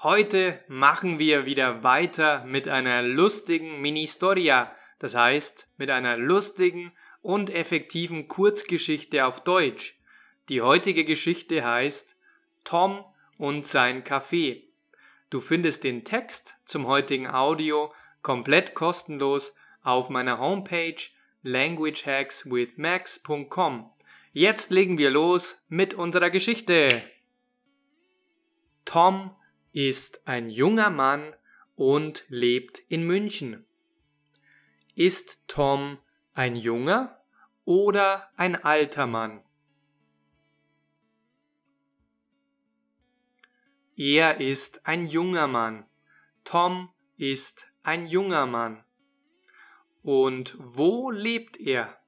Heute machen wir wieder weiter mit einer lustigen Mini-Storia, das heißt mit einer lustigen und effektiven Kurzgeschichte auf Deutsch. Die heutige Geschichte heißt Tom und sein Kaffee. Du findest den Text zum heutigen Audio komplett kostenlos auf meiner Homepage languagehackswithmax.com. Jetzt legen wir los mit unserer Geschichte. Tom ist ein junger Mann und lebt in München. Ist Tom ein junger oder ein alter Mann? Er ist ein junger Mann. Tom ist ein junger Mann. Und wo lebt er?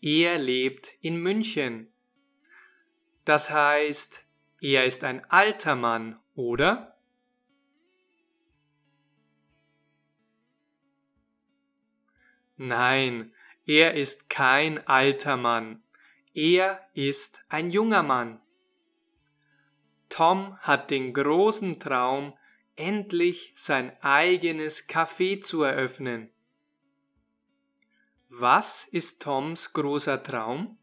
Er lebt in München. Das heißt, er ist ein alter Mann, oder? Nein, er ist kein alter Mann. Er ist ein junger Mann. Tom hat den großen Traum, endlich sein eigenes Café zu eröffnen. Was ist Toms großer Traum?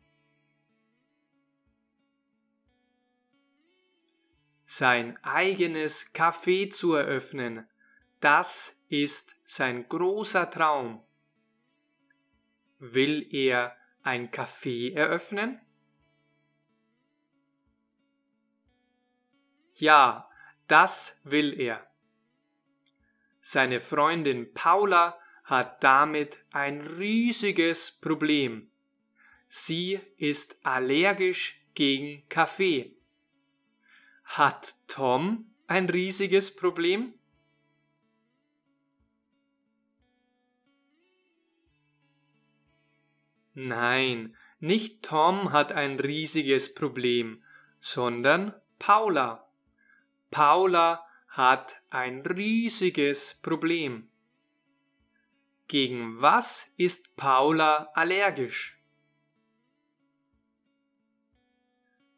Sein eigenes Café zu eröffnen, das ist sein großer Traum. Will er ein Café eröffnen? Ja, das will er. Seine Freundin Paula hat damit ein riesiges Problem. Sie ist allergisch gegen Kaffee. Hat Tom ein riesiges Problem? Nein, nicht Tom hat ein riesiges Problem, sondern Paula. Paula hat ein riesiges Problem. Gegen was ist Paula allergisch?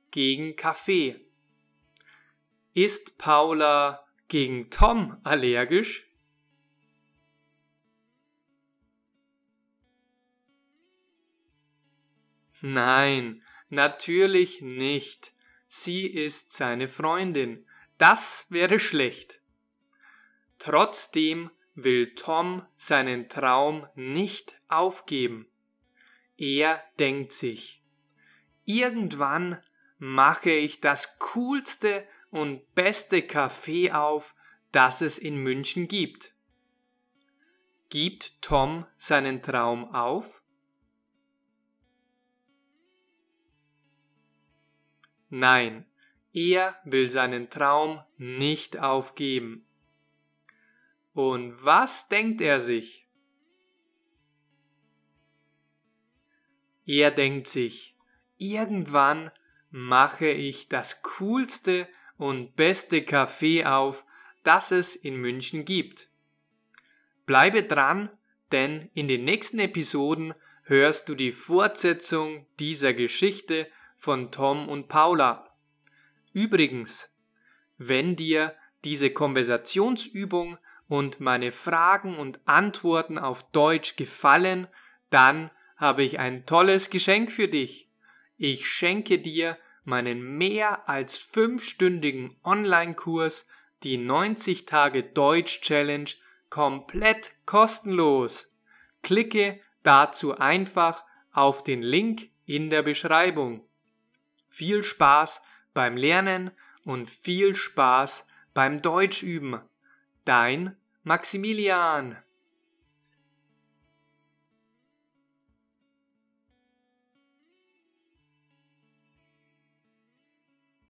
Gegen Kaffee. Ist Paula gegen Tom allergisch? Nein, natürlich nicht. Sie ist seine Freundin. Das wäre schlecht. Trotzdem will Tom seinen Traum nicht aufgeben. Er denkt sich, irgendwann mache ich das coolste und beste Café auf, das es in München gibt. Gibt Tom seinen Traum auf? Nein, er will seinen Traum nicht aufgeben. Und was denkt er sich? Er denkt sich, irgendwann mache ich das coolste und beste Café auf, das es in München gibt. Bleibe dran, denn in den nächsten Episoden hörst du die Fortsetzung dieser Geschichte von Tom und Paula. Übrigens, wenn dir diese Konversationsübung und meine Fragen und Antworten auf Deutsch gefallen, dann habe ich ein tolles Geschenk für dich. Ich schenke dir meinen mehr als fünfstündigen Online-Kurs, die 90 Tage Deutsch Challenge, komplett kostenlos. Klicke dazu einfach auf den Link in der Beschreibung. Viel Spaß beim Lernen und viel Spaß beim Deutschüben. Dein Maximilian.